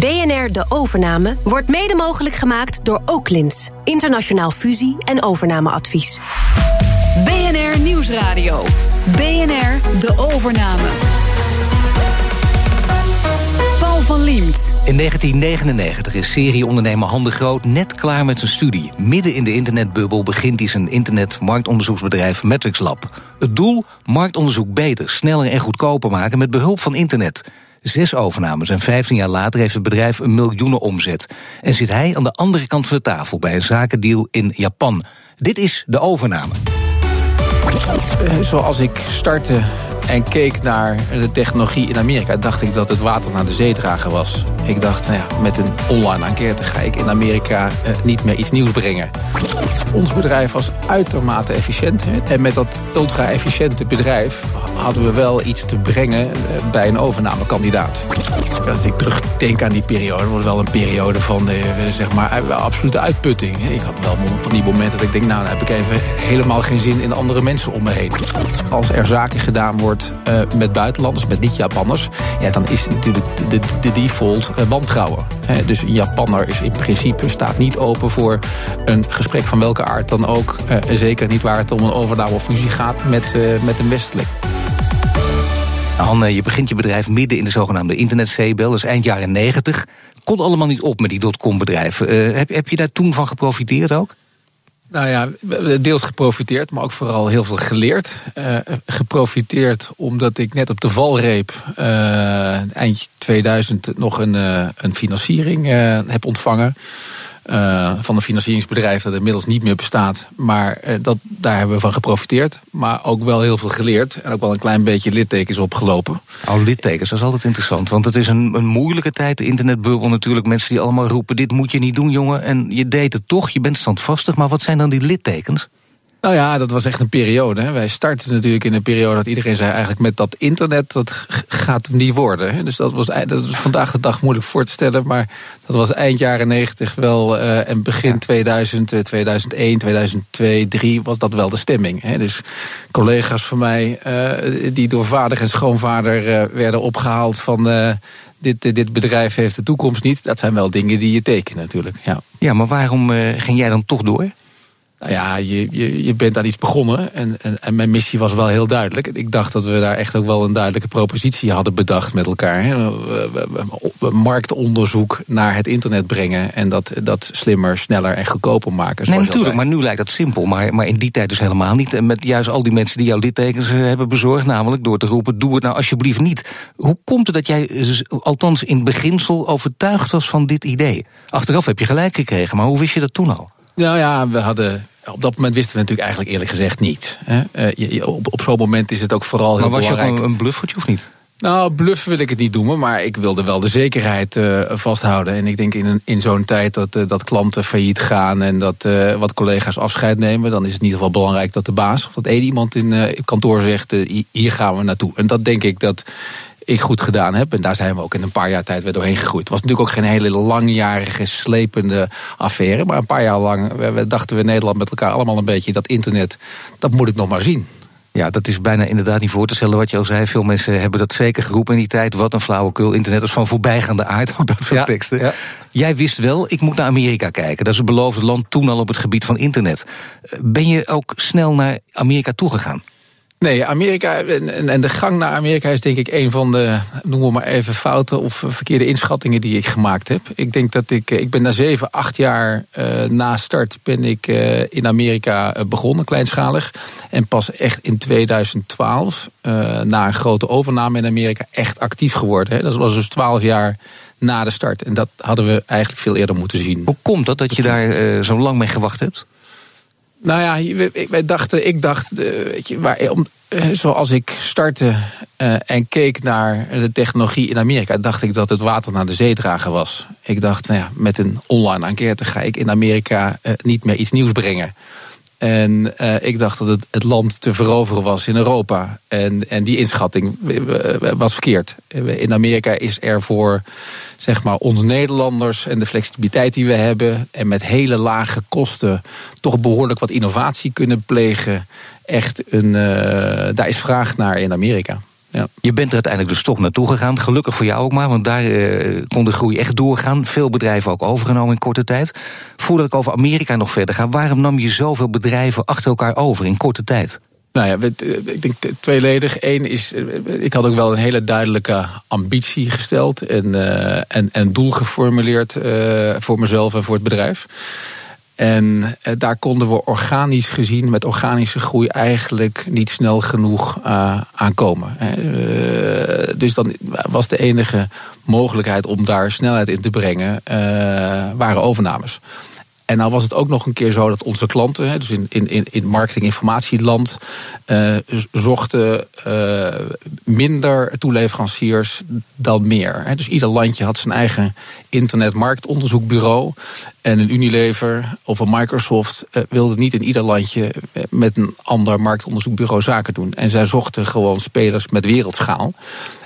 BNR De Overname wordt mede mogelijk gemaakt door Oaklins. Internationaal fusie- en overnameadvies. BNR Nieuwsradio. BNR De Overname. Paul van Liemt. In 1999 is serieondernemer Han de Groot net klaar met zijn studie. Midden in de internetbubbel begint hij zijn internetmarktonderzoeksbedrijf Matrix Lab. Het doel? Marktonderzoek beter, sneller en goedkoper maken met behulp van internet. Zes overnames en 15 jaar later heeft het bedrijf een miljoenen omzet. En zit hij aan de andere kant van de tafel bij een zakendeal in Japan. Dit is de overname. Eh, Zoals ik startte en keek naar de technologie in Amerika, dacht ik dat het water naar de zee dragen was. Ik dacht, nou ja, met een online enquête ga ik in Amerika eh, niet meer iets nieuws brengen. Ons bedrijf was uitermate efficiënt. En met dat ultra-efficiënte bedrijf hadden we wel iets te brengen eh, bij een overnamekandidaat. Als ik terugdenk aan die periode, was wel een periode van eh, zeg maar, absolute uitputting. Ik had wel van die momenten dat ik denk, nou, dan heb ik even helemaal geen zin in andere mensen om me heen. Als er zaken gedaan wordt eh, met buitenlanders, met niet-Japanners, ja, dan is natuurlijk de, de, de default eh, wantrouwen. Dus een Japanner is in principe staat niet open voor een gesprek van welke aard dan ook. Zeker niet waar het om een overname of fusie gaat met, met een westelijk. Han, je begint je bedrijf midden in de zogenaamde internetzeebel. Is eind jaren 90. Kon allemaal niet op met die dotcom-bedrijven. Eh, heb, heb je daar toen van geprofiteerd ook? Nou ja, deels geprofiteerd, maar ook vooral heel veel geleerd. Eh, geprofiteerd omdat ik net op de valreep eh, eind 2000 nog een, een financiering heb ontvangen. Eh, van een financieringsbedrijf dat inmiddels niet meer bestaat. Maar eh, dat, daar hebben we van geprofiteerd. Maar ook wel heel veel geleerd. En ook wel een klein beetje littekens opgelopen. Oh, littekens, dat is altijd interessant. Want het is een, een moeilijke tijd, de internetbubbel natuurlijk. Mensen die allemaal roepen, dit moet je niet doen, jongen. En je deed het toch, je bent standvastig. Maar wat zijn dan die littekens? Nou ja, dat was echt een periode. Hè. Wij startten natuurlijk in een periode dat iedereen zei... eigenlijk met dat internet, dat gaat hem niet worden. Hè. Dus dat was, dat vandaag de dag moeilijk voor te stellen... maar dat was eind jaren 90 wel... eh, en begin 2000, eh, 2001, 2002, 2003 was dat wel de stemming. Hè. Dus collega's van mij eh, die door vader en schoonvader eh, werden opgehaald... van dit, dit bedrijf heeft de toekomst niet... dat zijn wel dingen die je tekenen natuurlijk, ja. Ja, maar waarom ging jij dan toch door? Nou ja, je, je, je bent aan iets begonnen en, en, en mijn missie was wel heel duidelijk. Ik dacht dat we daar echt ook wel een duidelijke propositie hadden bedacht met elkaar. Hè. Marktonderzoek naar het internet brengen en dat, dat slimmer, sneller en goedkoper maken. Nee, natuurlijk, maar nu lijkt dat simpel. Maar, maar in die tijd dus helemaal niet. En met juist al die mensen die jouw littekens eh, hebben bezorgd... namelijk door te roepen, doe het nou alsjeblieft niet. Hoe komt het dat jij, eh, althans in beginsel... overtuigd was van dit idee? Achteraf heb je gelijk gekregen, maar hoe wist je dat toen al? Nou ja, we hadden. Op dat moment wisten we natuurlijk eigenlijk eerlijk gezegd niet. Hè. Eh, op, op zo'n moment is het ook vooral heel Maar was je ook belangrijk. een, een bluffertje of niet? Nou, bluff wil ik het niet noemen, maar ik wilde wel de zekerheid eh, vasthouden. En ik denk in, een- in zo'n tijd dat, eh, dat klanten failliet gaan en dat wat collega's afscheid nemen, dan is het in ieder geval belangrijk dat de baas of dat één iemand in het kantoor zegt: hi- hier gaan we naartoe. En dat denk ik dat ik goed gedaan heb. En daar zijn we ook in een paar jaar tijd weer doorheen gegroeid. Het was natuurlijk ook geen hele langjarige, slepende affaire. Maar een paar jaar lang we, we dachten we in Nederland met elkaar allemaal een beetje dat internet, dat moet ik nog maar zien. Ja, dat is bijna inderdaad niet voor te stellen wat je al zei. Veel mensen hebben dat zeker geroepen in die tijd. Wat een flauwekul. Internet is van voorbijgaande aard, ook dat soort Ja, teksten. ja. Jij wist wel, ik moet naar Amerika kijken. Dat is het beloofde land toen al op het gebied van internet. Eh, Ben je ook snel naar Amerika toegegaan? Nee, Amerika en, de gang naar Amerika is denk ik een van de, noem maar even, fouten of verkeerde inschattingen die ik gemaakt heb. Ik denk dat ik, eh, ik ben na zeven, acht jaar eh, na start ben ik eh, in Amerika begonnen, kleinschalig. En pas echt in 2012, eh, na een grote overname in Amerika, echt actief geworden. Hè. Dat was dus twaalf jaar na de start. En dat hadden we eigenlijk veel eerder moeten zien. Hoe komt dat dat je daar zo lang mee gewacht hebt? Nou ja, wij- dachten, ik dacht, eh, weet je, waar, om, eh, zoals ik startte eh, en keek naar de technologie in Amerika, dacht ik dat het water naar de zee dragen was. Ik dacht, nou ja, met een online enquête ga ik in Amerika eh, niet meer iets nieuws brengen. En eh, ik dacht dat het, het land te veroveren was in Europa. En, en die inschatting eh, was verkeerd. In Amerika is er voor zeg maar, ons Nederlanders en de flexibiliteit die we hebben. en met hele lage kosten toch behoorlijk wat innovatie kunnen plegen. Echt een, eh, daar is vraag naar in Amerika. Ja. Je bent er uiteindelijk dus toch naartoe gegaan. Gelukkig voor jou ook maar, want daar uh, kon de groei echt doorgaan. Veel bedrijven ook overgenomen in korte tijd. Voordat ik over Amerika nog verder ga, waarom nam je zoveel bedrijven achter elkaar over in korte tijd? Nou ja, ik denk tweeledig. Eén is, ik had ook wel een hele duidelijke ambitie gesteld en, uh, en, en doel geformuleerd uh, voor mezelf en voor het bedrijf. En eh, daar konden we organisch gezien, met organische groei, eigenlijk niet snel genoeg uh, aankomen. Uh, dus dan was de enige mogelijkheid om daar snelheid in te brengen, waren overnames. En nou was het ook nog een keer zo dat onze klanten, dus in, in, in marketing-informatieland, uh, zochten uh, minder toeleveranciers dan meer. Dus ieder landje had zijn eigen internetmarktonderzoekbureau. En een Unilever of een Microsoft uh, wilde niet in ieder landje met een ander marktonderzoekbureau zaken doen. En zij zochten gewoon spelers met wereldschaal.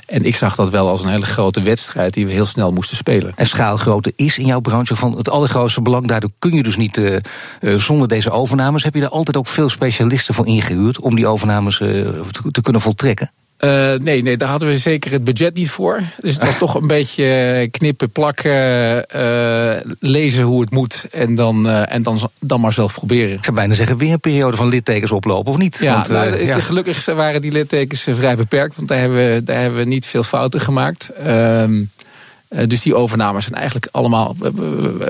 En ik zag dat wel als een hele grote wedstrijd die we heel snel moesten spelen. En schaalgrootte is in jouw branche van het allergrootste belang. Daardoor kun je dus niet uh, uh, zonder deze overnames. Heb je daar altijd ook veel specialisten voor ingehuurd om die overnames te, te kunnen voltrekken? Uh, nee, nee, daar hadden we zeker het budget niet voor. Dus het was toch een beetje knippen, plakken, uh, lezen hoe het moet en dan, uh, en dan, dan maar zelf proberen. Ik zou bijna zeggen, weer een periode van littekens oplopen, of niet? Ja, want, nou, ja. gelukkig waren die littekens vrij beperkt, want daar hebben we, daar hebben we niet veel fouten gemaakt. Uh, dus die overnames zijn eigenlijk allemaal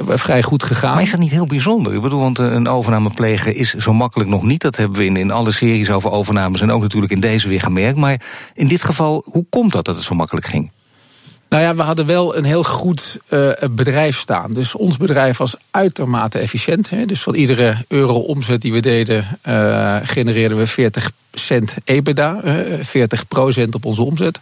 vrij goed gegaan. Maar is dat niet heel bijzonder? Ik bedoel, want een overname plegen is zo makkelijk nog niet. Dat hebben we in, in alle series over overnames en ook natuurlijk in deze weer gemerkt. Maar in dit geval, hoe komt dat dat het zo makkelijk ging? Nou ja, we hadden wel een heel goed uh, bedrijf staan. Dus ons bedrijf was uitermate efficiënt. Hè. Dus van iedere euro omzet die we deden, uh, genereerden we 40 cent EBITDA, 40 procent op onze omzet.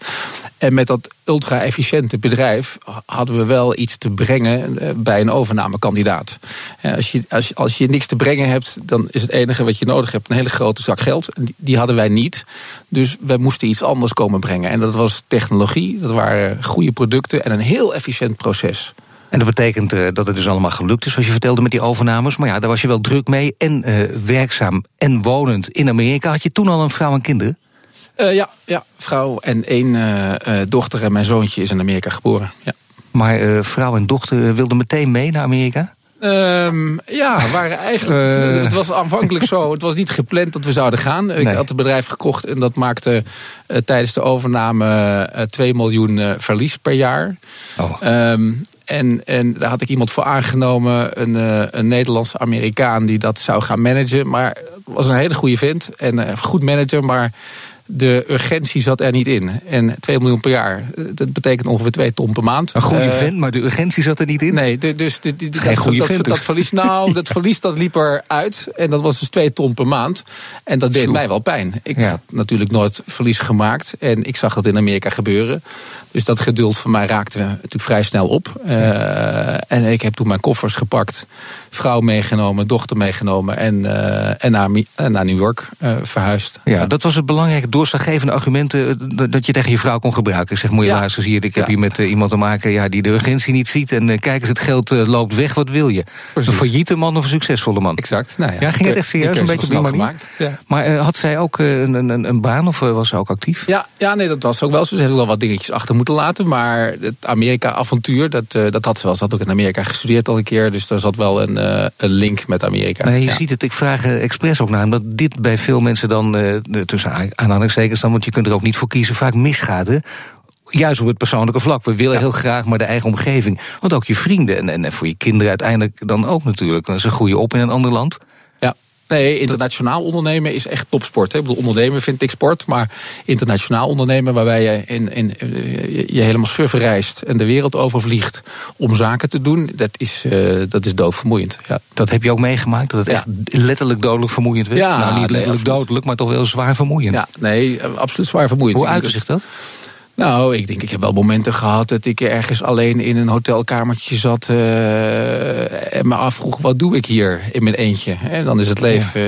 En met dat ultra-efficiënte bedrijf hadden we wel iets te brengen bij een overnamekandidaat. Als je, als, als je niks te brengen hebt, dan is het enige wat je nodig hebt een hele grote zak geld. Die hadden wij niet. Dus wij moesten iets anders komen brengen. En dat was technologie, dat waren goede producten en een heel efficiënt proces. En dat betekent uh, dat het dus allemaal gelukt is, zoals je vertelde met die overnames. Maar ja, daar was je wel druk mee en uh, werkzaam en wonend in Amerika. Had je toen al een vrouw en kinderen? Uh, ja, ja, vrouw en één dochter en mijn zoontje is in Amerika geboren. Ja. Maar vrouw en dochter wilden meteen mee naar Amerika? Um, ja, waren eigenlijk. Uh. Het was aanvankelijk zo. Het was niet gepland dat we zouden gaan. Ik had het bedrijf gekocht en dat maakte uh, tijdens de overname uh, 2 miljoen verlies per jaar. Oh. Um, en, en daar had ik iemand voor aangenomen, een, uh, een Nederlandse Amerikaan die dat zou gaan managen. Maar was een hele goede vent en goed manager, maar de urgentie zat er niet in. En 2 miljoen per jaar, dat betekent ongeveer 2 ton per maand. Een goede uh, vent, maar de urgentie zat er niet in? Nee, de, dus de, de, Geen dat, goede dat, vent dat, dus. verlies, nou, dat verlies dat liep eruit. En dat was dus 2 ton per maand. En dat deed Zo. mij wel pijn. Ik Ja. had natuurlijk nooit verlies gemaakt. En ik zag dat in Amerika gebeuren. Dus dat geduld van mij raakte natuurlijk vrij snel op. Uh, en ik heb toen mijn koffers gepakt. Vrouw meegenomen, dochter meegenomen. En, uh, en, naar, en naar New York verhuisd. Ja, dat was het belangrijke doorslaggevende argument eh, dat- je tegen je vrouw kon gebruiken. Zeg, moet je Ja. luisteren, hier, ik heb Ja. hier met eh, iemand te maken ja, die de urgentie niet ziet. En eh, kijk eens, het geld loopt weg, wat wil je? Precies. Een failliete man of een succesvolle man? Exact. Nou ja, Ja, ging het echt serieus? Een beetje op gemaakt. Maar had zij ook een, een, een baan of was ze ook actief? Ja, ja, nee, dat was ook wel zo. Ze hebben wel wat dingetjes achter moeten laten. Maar het Amerika-avontuur, dat, dat had ze wel. Ze had ook in Amerika gestudeerd al een keer. Dus daar zat wel een, een link met Amerika. Nee, je ziet het, ik vraag expres ook naar, omdat dit bij veel mensen dan, tussen aan- aanhalingstekens dan, want je kunt er ook niet voor kiezen, vaak misgaat. Hè? Juist op het persoonlijke vlak. We willen heel graag maar de eigen omgeving. Want ook je vrienden en, en voor je kinderen uiteindelijk dan ook natuurlijk. Ze groeien op in een ander land. Ja. Nee, internationaal ondernemen is echt topsport. Hè. Ik bedoel, ondernemen vind ik sport. Maar internationaal ondernemen, waarbij je, in, in, eh, je- helemaal surfen reist en de wereld overvliegt om zaken te doen, dat is, eh, dat is doodvermoeiend. Ja. Dat heb je ook meegemaakt, dat het Ja. echt letterlijk dodelijk vermoeiend werd. Ja, nou, niet letterlijk dodelijk, maar toch wel zwaar vermoeiend. ja, nee, absoluut zwaar vermoeiend. Hoe uitte zich dat? Nou, ik denk, ik heb wel momenten gehad dat ik ergens alleen in een hotelkamertje zat eh, en me afvroeg, wat doe ik hier in mijn eentje? En dan is het leven,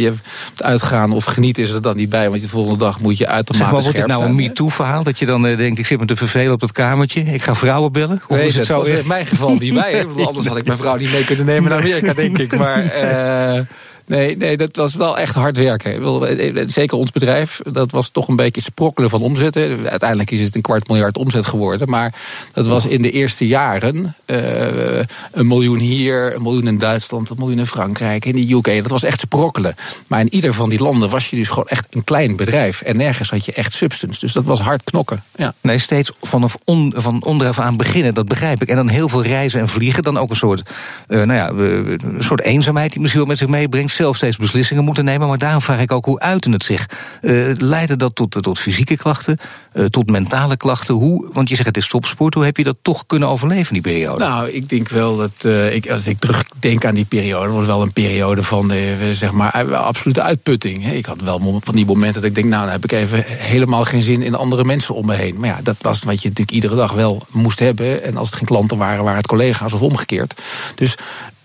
je het uitgaan of genieten is er dan niet bij, want de volgende dag moet je Zeg uitermate maar, wordt dit nou een. MeToo-verhaal? Dat je dan eh, denkt, ik zit me te vervelen op dat kamertje. Ik ga vrouwen bellen? Of Nee, is het dat zo was in mijn geval niet bij. Bedoel, Anders had ik mijn vrouw niet mee kunnen nemen naar Amerika, denk ik. Maar, Nee, nee, dat was wel echt hard werken. Zeker ons bedrijf, dat was toch een beetje sprokkelen van omzetten. Uiteindelijk is het een kwart miljard omzet geworden. Maar dat was in de eerste jaren uh, een miljoen hier, een miljoen in Duitsland, een miljoen in Frankrijk, in de UK. Dat was echt sprokkelen. Maar in ieder van die landen was je dus gewoon echt een klein bedrijf. En nergens had je echt substance. Dus dat was hard knokken. Ja. Nee, steeds vanaf van onderaf aan beginnen, dat begrijp ik. En dan heel veel reizen en vliegen. Dan ook een soort, nou ja, een soort eenzaamheid die misschien wel met zich meebrengt. Zelf steeds beslissingen moeten nemen. Maar daarom vraag ik ook, hoe uitte het zich? Uh, leidde dat tot, tot fysieke klachten, uh, tot mentale klachten? Hoe, want je zegt het is topsport. Hoe heb je dat toch kunnen overleven, die periode? Nou, ik denk wel dat, ik, als ik terugdenk aan die periode... was wel een periode van, zeg maar, absolute uitputting. Ik had wel van die momenten dat ik denk, nou, dan heb ik even helemaal geen zin in andere mensen om me heen. Maar ja, dat was wat je natuurlijk iedere dag wel moest hebben. En als het geen klanten waren, waren het collega's of omgekeerd. Dus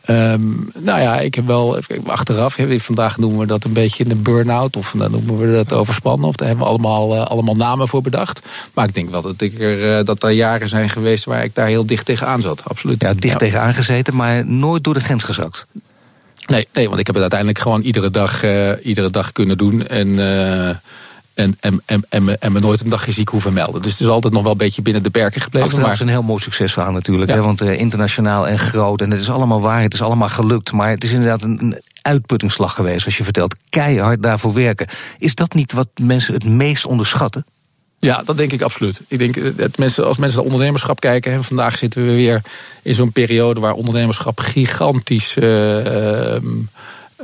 Um, nou ja, ik heb wel achteraf, vandaag noemen we dat een beetje een burn-out, of dan noemen we dat overspannen, of daar hebben we allemaal, uh, allemaal namen voor bedacht. Maar ik denk wel dat, ik er, uh, dat er jaren zijn geweest waar ik daar heel dicht tegenaan zat, absoluut. Ja, dicht ja. tegenaan gezeten, maar nooit door de grens gezakt. Nee, nee, want ik heb het uiteindelijk gewoon iedere dag, uh, iedere dag kunnen doen. En en, en, en, en, me, en me nooit een dagje ziek hoeven melden. Dus het is altijd nog wel een beetje binnen de perken gebleven. Achteraf maar... is een heel mooi succesverhaal natuurlijk. Hè, want uh, internationaal en groot. En het is allemaal waar, het is allemaal gelukt. Maar het is inderdaad een, een uitputtingsslag geweest. Als je vertelt, keihard daarvoor werken. Is dat niet wat mensen het meest onderschatten? Ja, dat denk ik absoluut. Ik denk eh, dat mensen, als mensen naar ondernemerschap kijken, hè, vandaag zitten we weer in zo'n periode waar ondernemerschap gigantisch uh, um,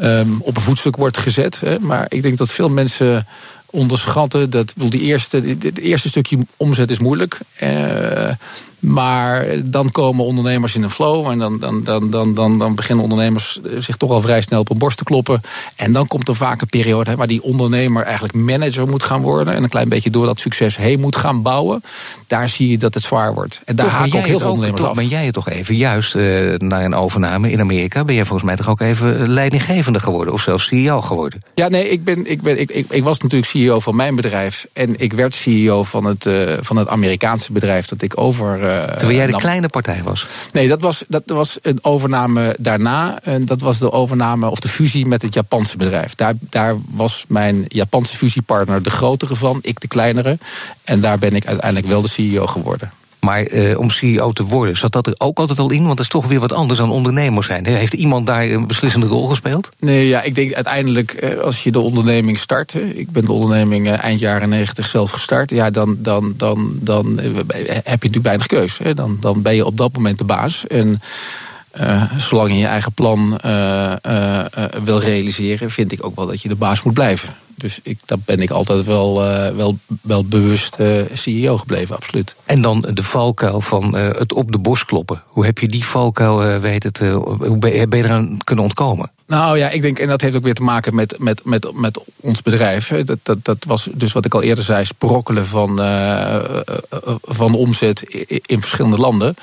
um, op een voetstuk wordt gezet. Hè. Maar ik denk dat veel mensen onderschatten. Dat, die eerste, het eerste stukje omzet is moeilijk. Uh, maar dan komen ondernemers in een flow. En dan, dan, dan, dan, dan, dan beginnen ondernemers zich toch al vrij snel op een borst te kloppen. En dan komt er vaak een periode waar die ondernemer eigenlijk manager moet gaan worden. En een klein beetje door dat succes heen moet gaan bouwen. Daar zie je dat het zwaar wordt. En daar toch, haken ook heel veel ondernemers toch, af. Ben jij het toch even juist uh, naar een overname in Amerika? Ben jij volgens mij toch ook even leidinggevende geworden? Of zelfs CEO geworden? Ja, nee, ik, ben, ik, ben, ik, ik, ik was natuurlijk CEO van mijn bedrijf. En ik werd CEO van het, uh, van het Amerikaanse bedrijf dat ik over uh, Terwijl jij de kleine partij was? Nee, dat was, dat was een overname daarna. En dat was de overname of de fusie met het Japanse bedrijf. Daar, daar was mijn Japanse fusiepartner de grotere van, ik de kleinere. En daar ben ik uiteindelijk wel de CEO geworden. Maar eh, om CEO te worden, zat dat er ook altijd al in? Want dat is toch weer wat anders dan ondernemer zijn. Heeft iemand daar een beslissende rol gespeeld? Nee, ja, ik denk uiteindelijk eh, als je de onderneming start... ik ben de onderneming eh, eind jaren negentig zelf gestart... ja, dan, dan, dan, dan heb je natuurlijk weinig keus. Dan, dan ben je op dat moment de baas. En... Zolang je je eigen plan wil realiseren, vind ik ook wel dat je de baas moet blijven. Dus ik, daar ben ik altijd wel, uh, wel, wel bewust uh, CEO gebleven, absoluut. En dan de valkuil van uh, het op de borst kloppen. Hoe heb je die valkuil, weet het, hoe ben je, ben je eraan kunnen ontkomen? Nou ja, ik denk, en dat heeft ook weer te maken met, met, met, met ons bedrijf. Dat, dat, dat was dus wat ik al eerder zei, sprokkelen van, van omzet in verschillende landen.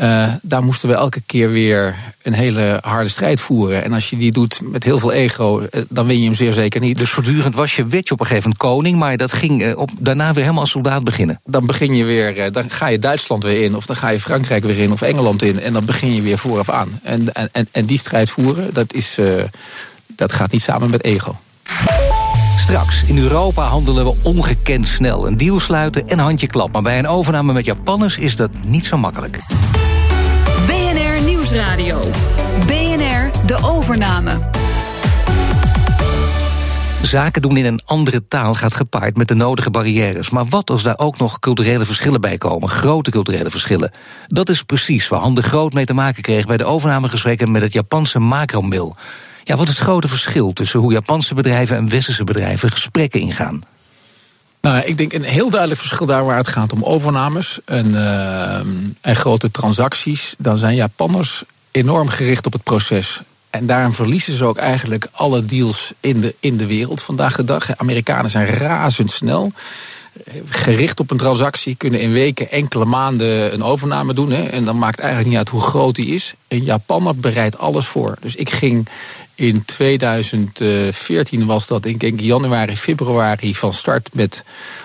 Uh, daar moesten we elke keer weer een hele harde strijd voeren. En als je die doet met heel veel ego, uh, dan win je hem zeer zeker niet. Dus voortdurend was je, werd je op een gegeven moment koning, maar dat ging uh, op, daarna weer helemaal als soldaat beginnen. Dan begin je weer, dan ga je Duitsland weer in, of dan ga je Frankrijk weer in, of Engeland in. En dan begin je weer vooraf aan. En, en, en die strijd voeren, dat, is, dat gaat niet samen met ego. Straks, in Europa handelen we ongekend snel. Een deal sluiten en handje klap. Maar bij een overname met Japanners is dat niet zo makkelijk. BNR Nieuwsradio. BNR De Overname. Zaken doen in een andere taal gaat gepaard met de nodige barrières. Maar wat als daar ook nog culturele verschillen bij komen? Grote culturele verschillen. Dat is precies waar Han de Groot mee te maken kreeg... bij de overnamegesprekken met het Japanse Macromil. Ja, wat is het grote verschil tussen hoe Japanse bedrijven en westerse bedrijven gesprekken ingaan? Nou, ik denk een heel duidelijk verschil daar waar het gaat om overnames en, uh, en grote transacties. Dan zijn Japanners enorm gericht op het proces. En daarom verliezen ze ook eigenlijk alle deals in de, in de wereld vandaag de dag. Amerikanen zijn razendsnel gericht op een transactie, kunnen in weken, enkele maanden een overname doen. Hè, en dan maakt eigenlijk niet uit hoe groot die is. een Japanner bereidt alles voor. Dus ik ging in 2014 was dat, ik denk januari, februari van start met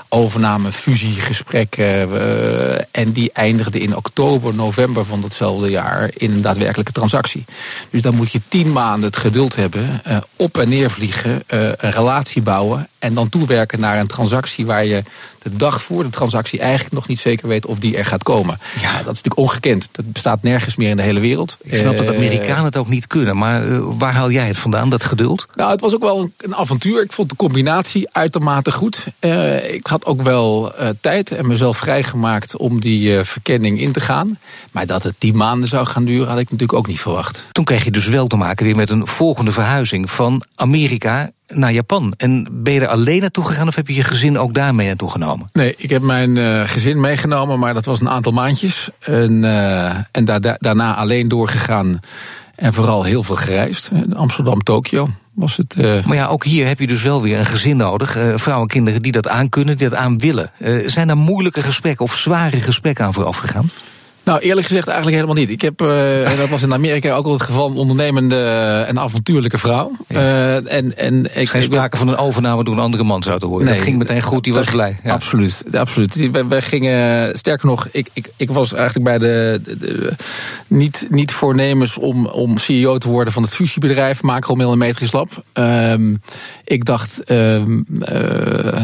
overname, fusiegesprekken. Uh, en die eindigde in oktober, november van datzelfde jaar in een daadwerkelijke transactie. Dus dan moet je tien maanden het geduld hebben, uh, op en neer vliegen, uh, een relatie bouwen en dan toewerken naar een transactie waar je de dag voor de transactie eigenlijk nog niet zeker weet of die er gaat komen. Ja, dat is natuurlijk ongekend. Dat bestaat nergens meer in de hele wereld. Ik snap dat Amerikanen het ook niet kunnen, maar waar haal jij het vandaan, dat geduld? Nou, het was ook wel een avontuur. Ik vond de combinatie uitermate goed. ik had ook wel uh, tijd en mezelf vrijgemaakt om die uh, verkenning in te gaan. Maar dat het tien maanden zou gaan duren, had ik natuurlijk ook niet verwacht. Toen kreeg je dus wel te maken weer met een volgende verhuizing van Amerika naar Japan. En ben je er alleen naartoe gegaan of heb je je gezin ook daarmee naartoe genomen? Nee, ik heb mijn uh, gezin meegenomen, maar dat was een aantal maandjes. En, en da da daarna alleen doorgegaan. En vooral heel veel gereisd. Amsterdam, Tokio was het. Uh... Maar ja, ook hier heb je dus wel weer een gezin nodig. Uh, vrouwen en kinderen die dat aan kunnen, die dat aan willen. Uh, zijn er moeilijke gesprekken of zware gesprekken aan vooraf gegaan? Nou, eerlijk gezegd eigenlijk helemaal niet. Ik heb, uh, en dat was in Amerika ook al het geval, een ondernemende en avontuurlijke vrouw. Ja. Uh, en, en ik, Geen sprake van een overname door een andere man zou te horen. Nee, dat ging meteen goed, die was blij. Ja. Absoluut, absoluut. We, we, gingen, sterker nog, ik, ik, ik was eigenlijk bij de, de, de, niet, niet voornemens om, om CEO te worden van het fusiebedrijf Macromillimetrisch Lab. Um, ik dacht uh,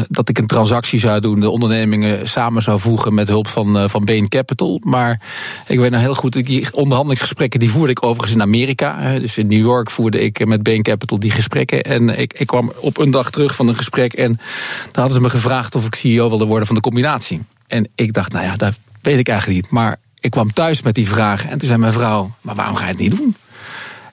dat ik een transactie zou doen, de ondernemingen samen zou voegen met hulp van, van Bain Capital. Maar ik weet nog heel goed, die onderhandelingsgesprekken die voerde ik overigens in Amerika. Dus in New York voerde ik met Bain Capital die gesprekken. En ik, ik kwam op een dag terug van een gesprek en daar hadden ze me gevraagd of ik CEO wilde worden van de combinatie. En ik dacht, nou ja, dat weet ik eigenlijk niet. Maar ik kwam thuis met die vraag en toen zei mijn vrouw, maar waarom ga je het niet doen?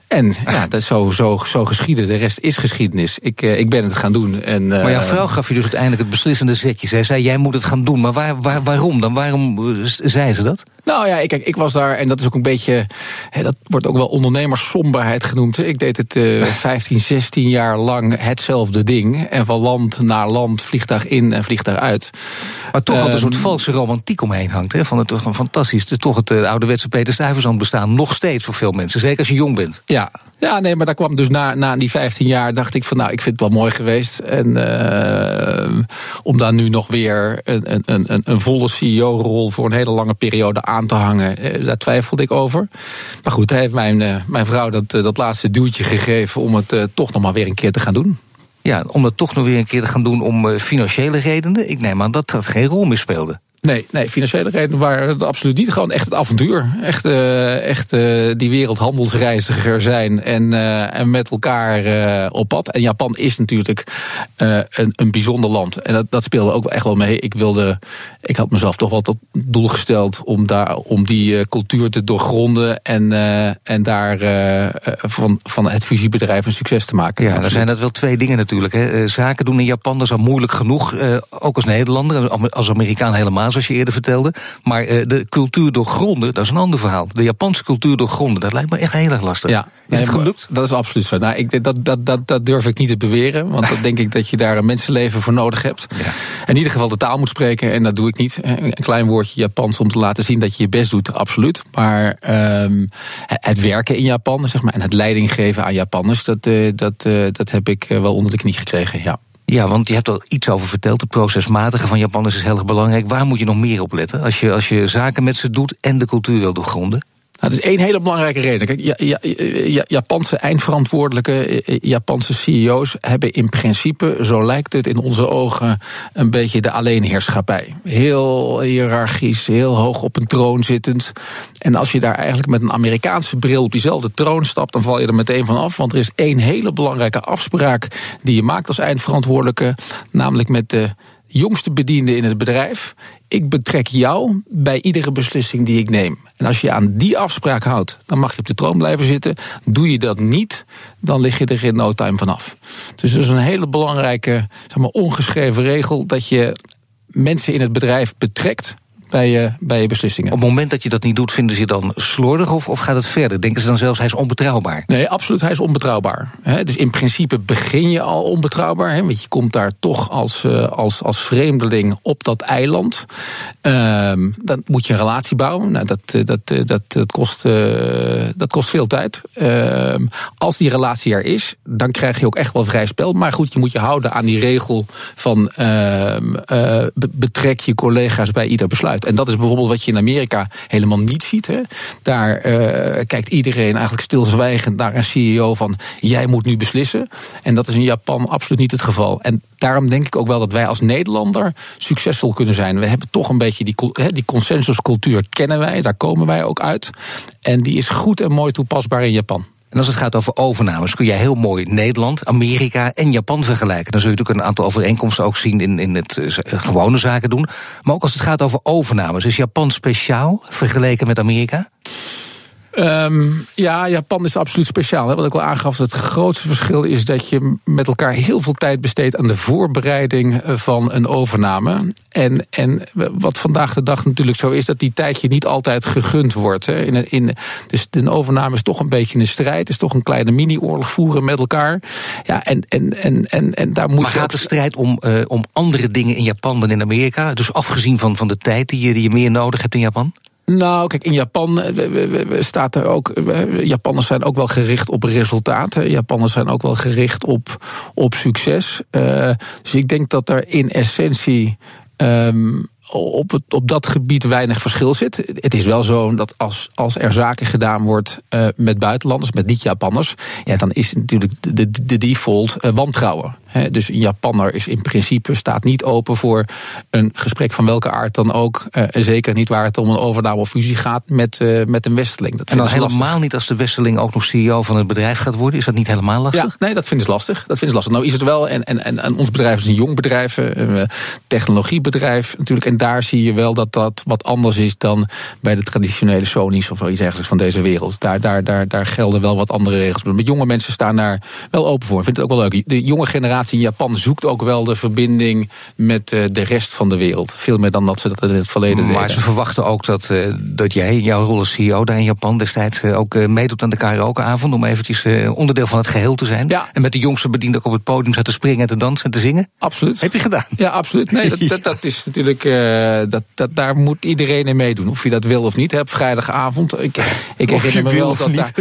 En ja, dat is zo, zo, zo geschieden. De rest is geschiedenis. Ik, uh, ik ben het gaan doen. En, uh, maar jouw vrouw gaf je dus uiteindelijk het beslissende zetje. Zij zei, jij moet het gaan doen. Maar waar, waar, waarom dan? Waarom uh, zei ze dat? Nou ja, kijk, ik was daar en dat is ook een beetje... Hè, dat wordt ook wel ondernemerssomberheid genoemd. Ik deed het 15, 16 jaar lang hetzelfde ding. En van land naar land, vliegtuig in en vliegtuig uit. Maar toch um, een soort valse romantiek omheen hangt. Hè, van het toch fantastisch. Het toch het ouderwetse Peter Stuyvesant bestaan. Nog steeds voor veel mensen. Zeker als je jong bent. Ja, ja, nee, maar daar kwam dus na, na die 15 jaar, dacht ik van nou, ik vind het wel mooi geweest. En uh, om daar nu nog weer een, een, een, een volle CEO-rol voor een hele lange periode aan te hangen, uh, daar twijfelde ik over. Maar goed, hij heeft mijn, uh, mijn vrouw dat, dat laatste duwtje gegeven om het toch nog maar weer een keer te gaan doen. Ja, om het toch nog weer een keer te gaan doen om financiële redenen. Ik neem aan dat dat geen rol meer speelde. Nee, nee, financiële redenen waren het absoluut niet. Gewoon echt het avontuur. Echt, uh, echt uh, die wereldhandelsreiziger zijn en, uh, en met elkaar op pad. En Japan is natuurlijk een, een bijzonder land. En dat, dat speelde ook echt wel mee. Ik wilde, ik had mezelf toch wel tot doel gesteld om, daar, om die cultuur te doorgronden en, en daar van, van het fusiebedrijf een succes te maken. Ja, er zijn dat wel twee dingen natuurlijk. Hè. Zaken doen in Japan, dat is al moeilijk genoeg. ook als Nederlander, als Amerikaan helemaal zoals je eerder vertelde. Maar uh, de cultuur doorgronden, dat is een ander verhaal. De Japanse cultuur doorgronden, dat lijkt me echt heel erg lastig. Ja, is het gelukt? Dat is absoluut zo. Nou, ik, dat, dat, dat, dat durf ik niet te beweren. Want dan denk ik dat je daar een mensenleven voor nodig hebt. Ja. In ieder geval de taal moet spreken. En dat doe ik niet. Een klein woordje Japans om te laten zien dat je je best doet. Absoluut. Maar um, het werken in Japan zeg maar, en het leiding geven aan Japanners... dat, uh, dat, uh, dat heb ik wel onder de knie gekregen, ja. Ja, want je hebt al iets over verteld. Het procesmatige van Japanners is heel erg belangrijk. Waar moet je nog meer op letten als je, als je zaken met ze doet en de cultuur wil doorgronden? Nou, dat is één hele belangrijke reden. Kijk, ja, ja, ja, Japanse eindverantwoordelijke, Japanse CEO's hebben in principe, zo lijkt het in onze ogen, een beetje de alleenheerschappij. Heel hiërarchisch, heel hoog op een troon zittend. En als je daar eigenlijk met een Amerikaanse bril op diezelfde troon stapt, dan val je er meteen van af. Want er is één hele belangrijke afspraak die je maakt als eindverantwoordelijke, namelijk met de jongste bediende in het bedrijf. Ik betrek jou bij iedere beslissing die ik neem. En als je aan die afspraak houdt, dan mag je op de troon blijven zitten. Doe je dat niet, dan lig je er in no time vanaf. Dus dat is een hele belangrijke, zeg maar, ongeschreven regel dat je mensen in het bedrijf betrekt bij je, bij je beslissingen. Op het moment dat je dat niet doet, vinden ze je dan slordig of, of gaat het verder? Denken ze dan zelfs hij is onbetrouwbaar? Nee, absoluut, hij is onbetrouwbaar. dus in principe begin je al onbetrouwbaar. want je komt daar toch als, uh, als, als vreemdeling op dat eiland. Ehm, dan moet je een relatie bouwen. Nou, dat, eh, dat, eh, dat, dat, kost, dat kost veel tijd. Ehm, als die relatie er is, dan krijg je ook echt wel vrij spel. Maar goed, je moet je houden aan die regel van ehm, betrek je collega's bij ieder besluit. En dat is bijvoorbeeld wat je in Amerika helemaal niet ziet. Hè. Daar kijkt iedereen eigenlijk stilzwijgend naar een CEO van jij moet nu beslissen. En dat is in Japan absoluut niet het geval. En daarom denk ik ook wel dat wij als Nederlander succesvol kunnen zijn. We hebben toch een beetje die, die consensuscultuur kennen wij, daar komen wij ook uit. En die is goed en mooi toepasbaar in Japan. En als het gaat over overnames, kun jij heel mooi Nederland, Amerika en Japan vergelijken. Dan zul je natuurlijk een aantal overeenkomsten ook zien in, in het eh, gewone zaken doen. Maar ook als het gaat over overnames, is Japan speciaal vergeleken met Amerika? Um, ja, Japan is absoluut speciaal. Hè. Wat ik al aangaf, het grootste verschil is dat je met elkaar heel veel tijd besteedt aan de voorbereiding eh, van een overname. En, en wat vandaag de dag natuurlijk zo is, dat die tijd je niet altijd gegund wordt. Hè. In, in, dus een overname is toch een beetje een strijd, is toch een kleine mini-oorlog voeren met elkaar. Ja, en, en, en, en, en daar moet maar gaat de strijd om, uh, om andere dingen in Japan dan in Amerika? Dus afgezien van, van de tijd die je, die je meer nodig hebt in Japan? Nou, kijk, in Japan eh, staat er ook. Japanners zijn ook wel gericht op resultaten. Japanners zijn ook wel gericht op, op succes. Uh, dus ik denk dat er in essentie. Um, op, op dat gebied weinig verschil zit. Het is wel zo dat als, als er zaken gedaan wordt uh, met buitenlanders, met niet-Japanners, ja, dan is natuurlijk de, de, default wantrouwen. He, dus een Japanner is in principe staat niet open voor een gesprek van welke aard dan ook. Uh, zeker niet waar het om een overname of fusie gaat met, met een Westeling. Dat en dan helemaal lastig. niet als de Westeling ook nog CEO van het bedrijf gaat worden? Is dat niet helemaal lastig? Ja, nee, dat vinden ze lastig. Dat vinden ze lastig. Nou is het wel, en, en, en ons bedrijf is een jong bedrijf, een technologiebedrijf natuurlijk. En daar zie je wel dat dat wat anders is dan bij de traditionele Sony's of iets eigenlijk van deze wereld. Daar, daar, daar, daar gelden wel wat andere regels. Maar jonge mensen staan daar wel open voor. Ik vind het ook wel leuk. De jonge generatie in Japan zoekt ook wel de verbinding met eh, de rest van de wereld. Veel meer dan dat ze dat in het verleden maar deden. Maar ze verwachten ook dat, uh, dat jij jouw rol als CEO daar in Japan destijds uh, ook meedoet aan de karaokeavond. Om eventjes onderdeel van het geheel te zijn. Ja. En met de jongste bediende ook op het podium zat te springen en te dansen en te zingen. Absoluut. Heb je gedaan? Ja, absoluut. Nee, dat, dat, dat is natuurlijk dat, dat, daar moet iedereen in meedoen. Of je dat wil of niet. Hè. Op vrijdagavond. Ik, ik herinner me wel dat daar,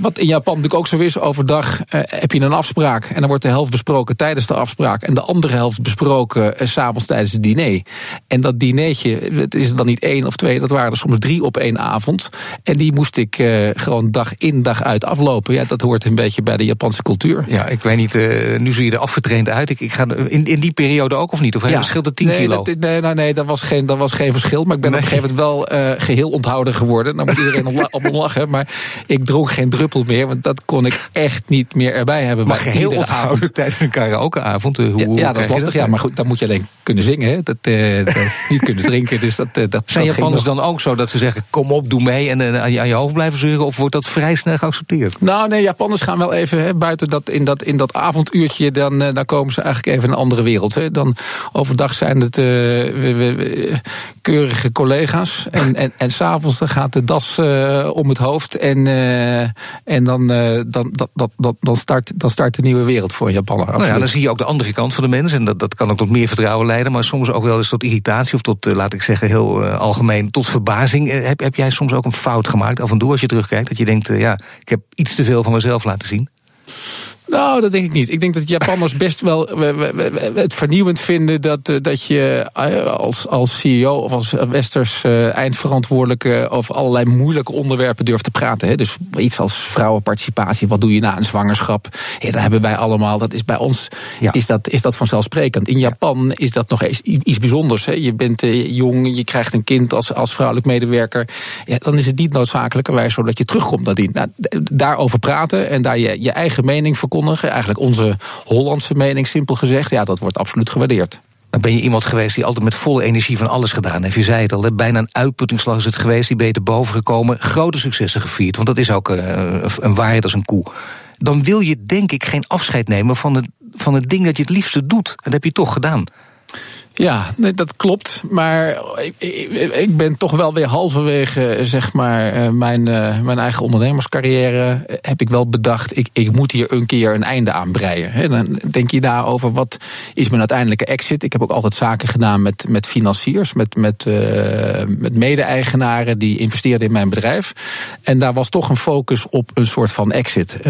Wat in Japan natuurlijk ook zo is. Overdag eh, heb je een afspraak. En dan wordt de helft besproken tijdens de afspraak. En de andere helft besproken eh, s'avonds tijdens het diner. En dat dinertje, het is dan niet één of twee. Dat waren er soms drie op één avond. En die moest ik eh, gewoon dag in dag uit aflopen. Ja, dat hoort een beetje bij de Japanse cultuur. Ja, ik weet niet. Uh, nu zie je er afgetraind uit. Ik, ik ga in, in die periode ook of niet? Of ja. verschilt het 10 nee, kilo? Dat, nee, nou, nee, dat was geen dat was geen verschil. Maar ik ben op een gegeven moment wel uh, geheel onthouden geworden. Dan moet iedereen op me lachen. Maar ik droeg geen druppel meer. Want dat kon ik echt niet meer erbij hebben. Maar geheel onthouden tijdens een karaokeavond? Hoe, ja, ja, dat is lastig. Dat? Ja, maar goed, dan moet je alleen kunnen zingen. Hè. Dat, uh, dat niet kunnen drinken. Dus dat, uh, dat, Zijn dat Japanners dan ook zo dat ze zeggen... kom op, doe mee en aan je, aan je hoofd blijven zeuren? Of wordt dat vrij snel geaccepteerd? Nou nee, Japanners gaan wel even hè, buiten dat, in, dat, in dat avonduurtje... dan, dan komen ze eigenlijk even in een andere wereld. Hè. Dan overdag zijn het... we, we, keurige collega's. En, en, en s'avonds gaat de das om het hoofd. En, en dan, dan, dat, dat, dat, dan, start, dan start de nieuwe wereld voor Japaner. Nou ja, dan zie je ook de andere kant van de mens. En dat, dat kan ook tot meer vertrouwen leiden. Maar soms ook wel eens tot irritatie. Of tot, laat ik zeggen, heel algemeen, tot verbazing. heb, heb jij soms ook een fout gemaakt af en toe als je terugkijkt? Dat je denkt, ja, ik heb iets te veel van mezelf laten zien? Nou, dat denk ik niet. Ik denk dat Japanners best wel het vernieuwend vinden dat, eh, dat je eh, als, als CEO of als Westers uh, eindverantwoordelijke over allerlei moeilijke onderwerpen durft te praten. Hè. Dus iets als vrouwenparticipatie, wat doe je na een zwangerschap? Ja, dat hebben wij allemaal. Dat is bij ons ja. is, dat, is dat vanzelfsprekend. In Japan is dat nog eens iets bijzonders. Hè. Je bent jong, je krijgt een kind als, als vrouwelijk medewerker. Ja, dan is het niet noodzakelijkerwijs zo dat je terugkomt nadien. Nou, daarover praten en daar je, je eigen mening verkondigen Eigenlijk onze Hollandse mening, simpel gezegd. Ja, dat wordt absoluut gewaardeerd. Dan ben je iemand geweest die altijd met volle energie van alles gedaan heeft. Je zei het al, bijna een uitputtingsslag is het geweest. Die ben je boven gekomen. Grote successen gevierd. Want dat is ook uh, een waarheid als een koe. Dan wil je denk ik geen afscheid nemen van het, van het ding dat je het liefste doet. En dat heb je toch gedaan. Ja, nee, dat klopt. Maar ik, ik, ik, ben toch wel weer halverwege zeg maar, eh, mijn, uh, mijn eigen ondernemerscarrière. Heb ik wel bedacht, ik, ik moet hier een keer een einde aan breien. He, dan denk je daarover, wat is mijn uiteindelijke exit? Ik heb ook altijd zaken gedaan met, met financiers, met, met, met mede-eigenaren die investeerden in mijn bedrijf. En daar was toch een focus op een soort van exit.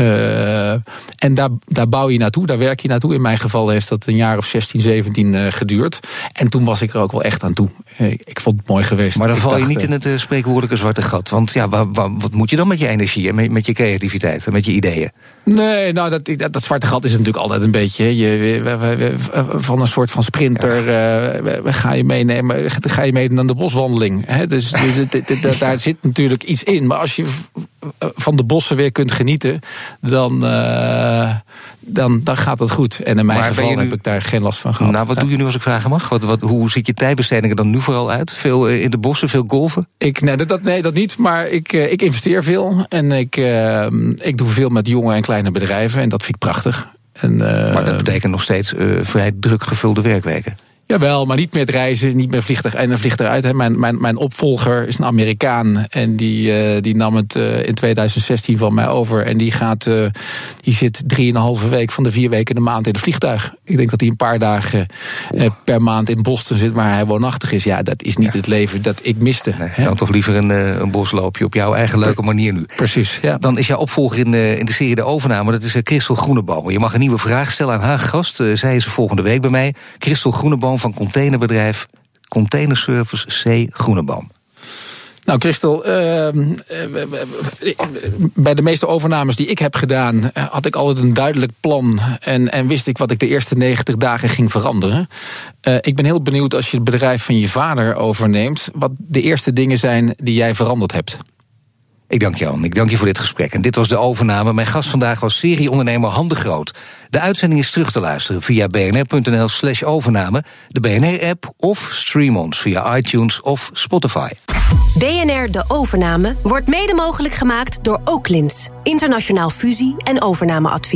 en daar, daar bouw je naartoe, daar werk je naartoe. In mijn geval heeft dat een jaar of 16, 17 geduurd. En toen was ik er ook wel echt aan toe. Eh, ik vond het mooi geweest. Maar dan ik val je niet in het uh, spreekwoordelijke zwarte gat. Want ja, wat moet je dan met je energie en met, met je creativiteit en met je ideeën? Nee, nou, dat, dat, dat, zwarte gat is natuurlijk altijd een beetje. Je, van een soort van sprinter ja. uh, ga je meenemen. Ga je mee naar de boswandeling. Hè? Dus, dus daar zit natuurlijk iets in. Maar als je van de bossen weer kunt genieten, dan, uh, dan, dan gaat het goed. En in mijn maar geval nu, heb ik daar geen last van gehad. Nou, wat doe je nu als ik vragen mag? Wat, wat, hoe ziet je tijdbestedingen dan nu vooral uit? Veel in de bossen, veel golven? Ik, nee, dat, nee, dat niet. Maar ik, ik investeer veel. En ik, uh, ik doe veel met jonge en kleine bedrijven. En dat vind ik prachtig. En, maar dat betekent nog steeds uh, vrij druk gevulde werkweken. Jawel, maar niet meer het reizen, niet meer vliegtuig en een vliegtuig uit. Mijn, mijn, mijn opvolger is een Amerikaan en die, uh, die nam het uh, in 2016 van mij over. En die, gaat, uh, die zit drieënhalve week van de vier weken in de maand in het vliegtuig. Ik denk dat hij een paar dagen per maand in Boston zit waar hij woonachtig is. Ja, dat is niet ja. het leven dat ik miste. Nee, dan toch liever een, een bosloopje op jouw eigen leuke manier nu. Precies, ja. Dan is jouw opvolger in de, in de serie De Overname, dat is Christel Groeneboom. Je mag een nieuwe vraag stellen aan haar gast. zij is volgende week bij mij. Christel Groeneboom van containerbedrijf Containerservice C. Groeneboom. Nou, Christel, uh, bij de meeste overnames die ik heb gedaan, had ik altijd een duidelijk plan. En, en wist ik wat ik de eerste 90 dagen ging veranderen. Uh, ik ben heel benieuwd als je het bedrijf van je vader overneemt, wat de eerste dingen zijn die jij veranderd hebt. Ik dank Jan. Ik dank je voor dit gesprek. En dit was de overname. Mijn gast vandaag was serieondernemer Han de Groot. De uitzending is terug te luisteren via bnr.nl slash overname, de BNR-app of stream ons via iTunes of Spotify. BNR De Overname wordt mede mogelijk gemaakt door Oaklins. Internationaal fusie- en overnameadvies.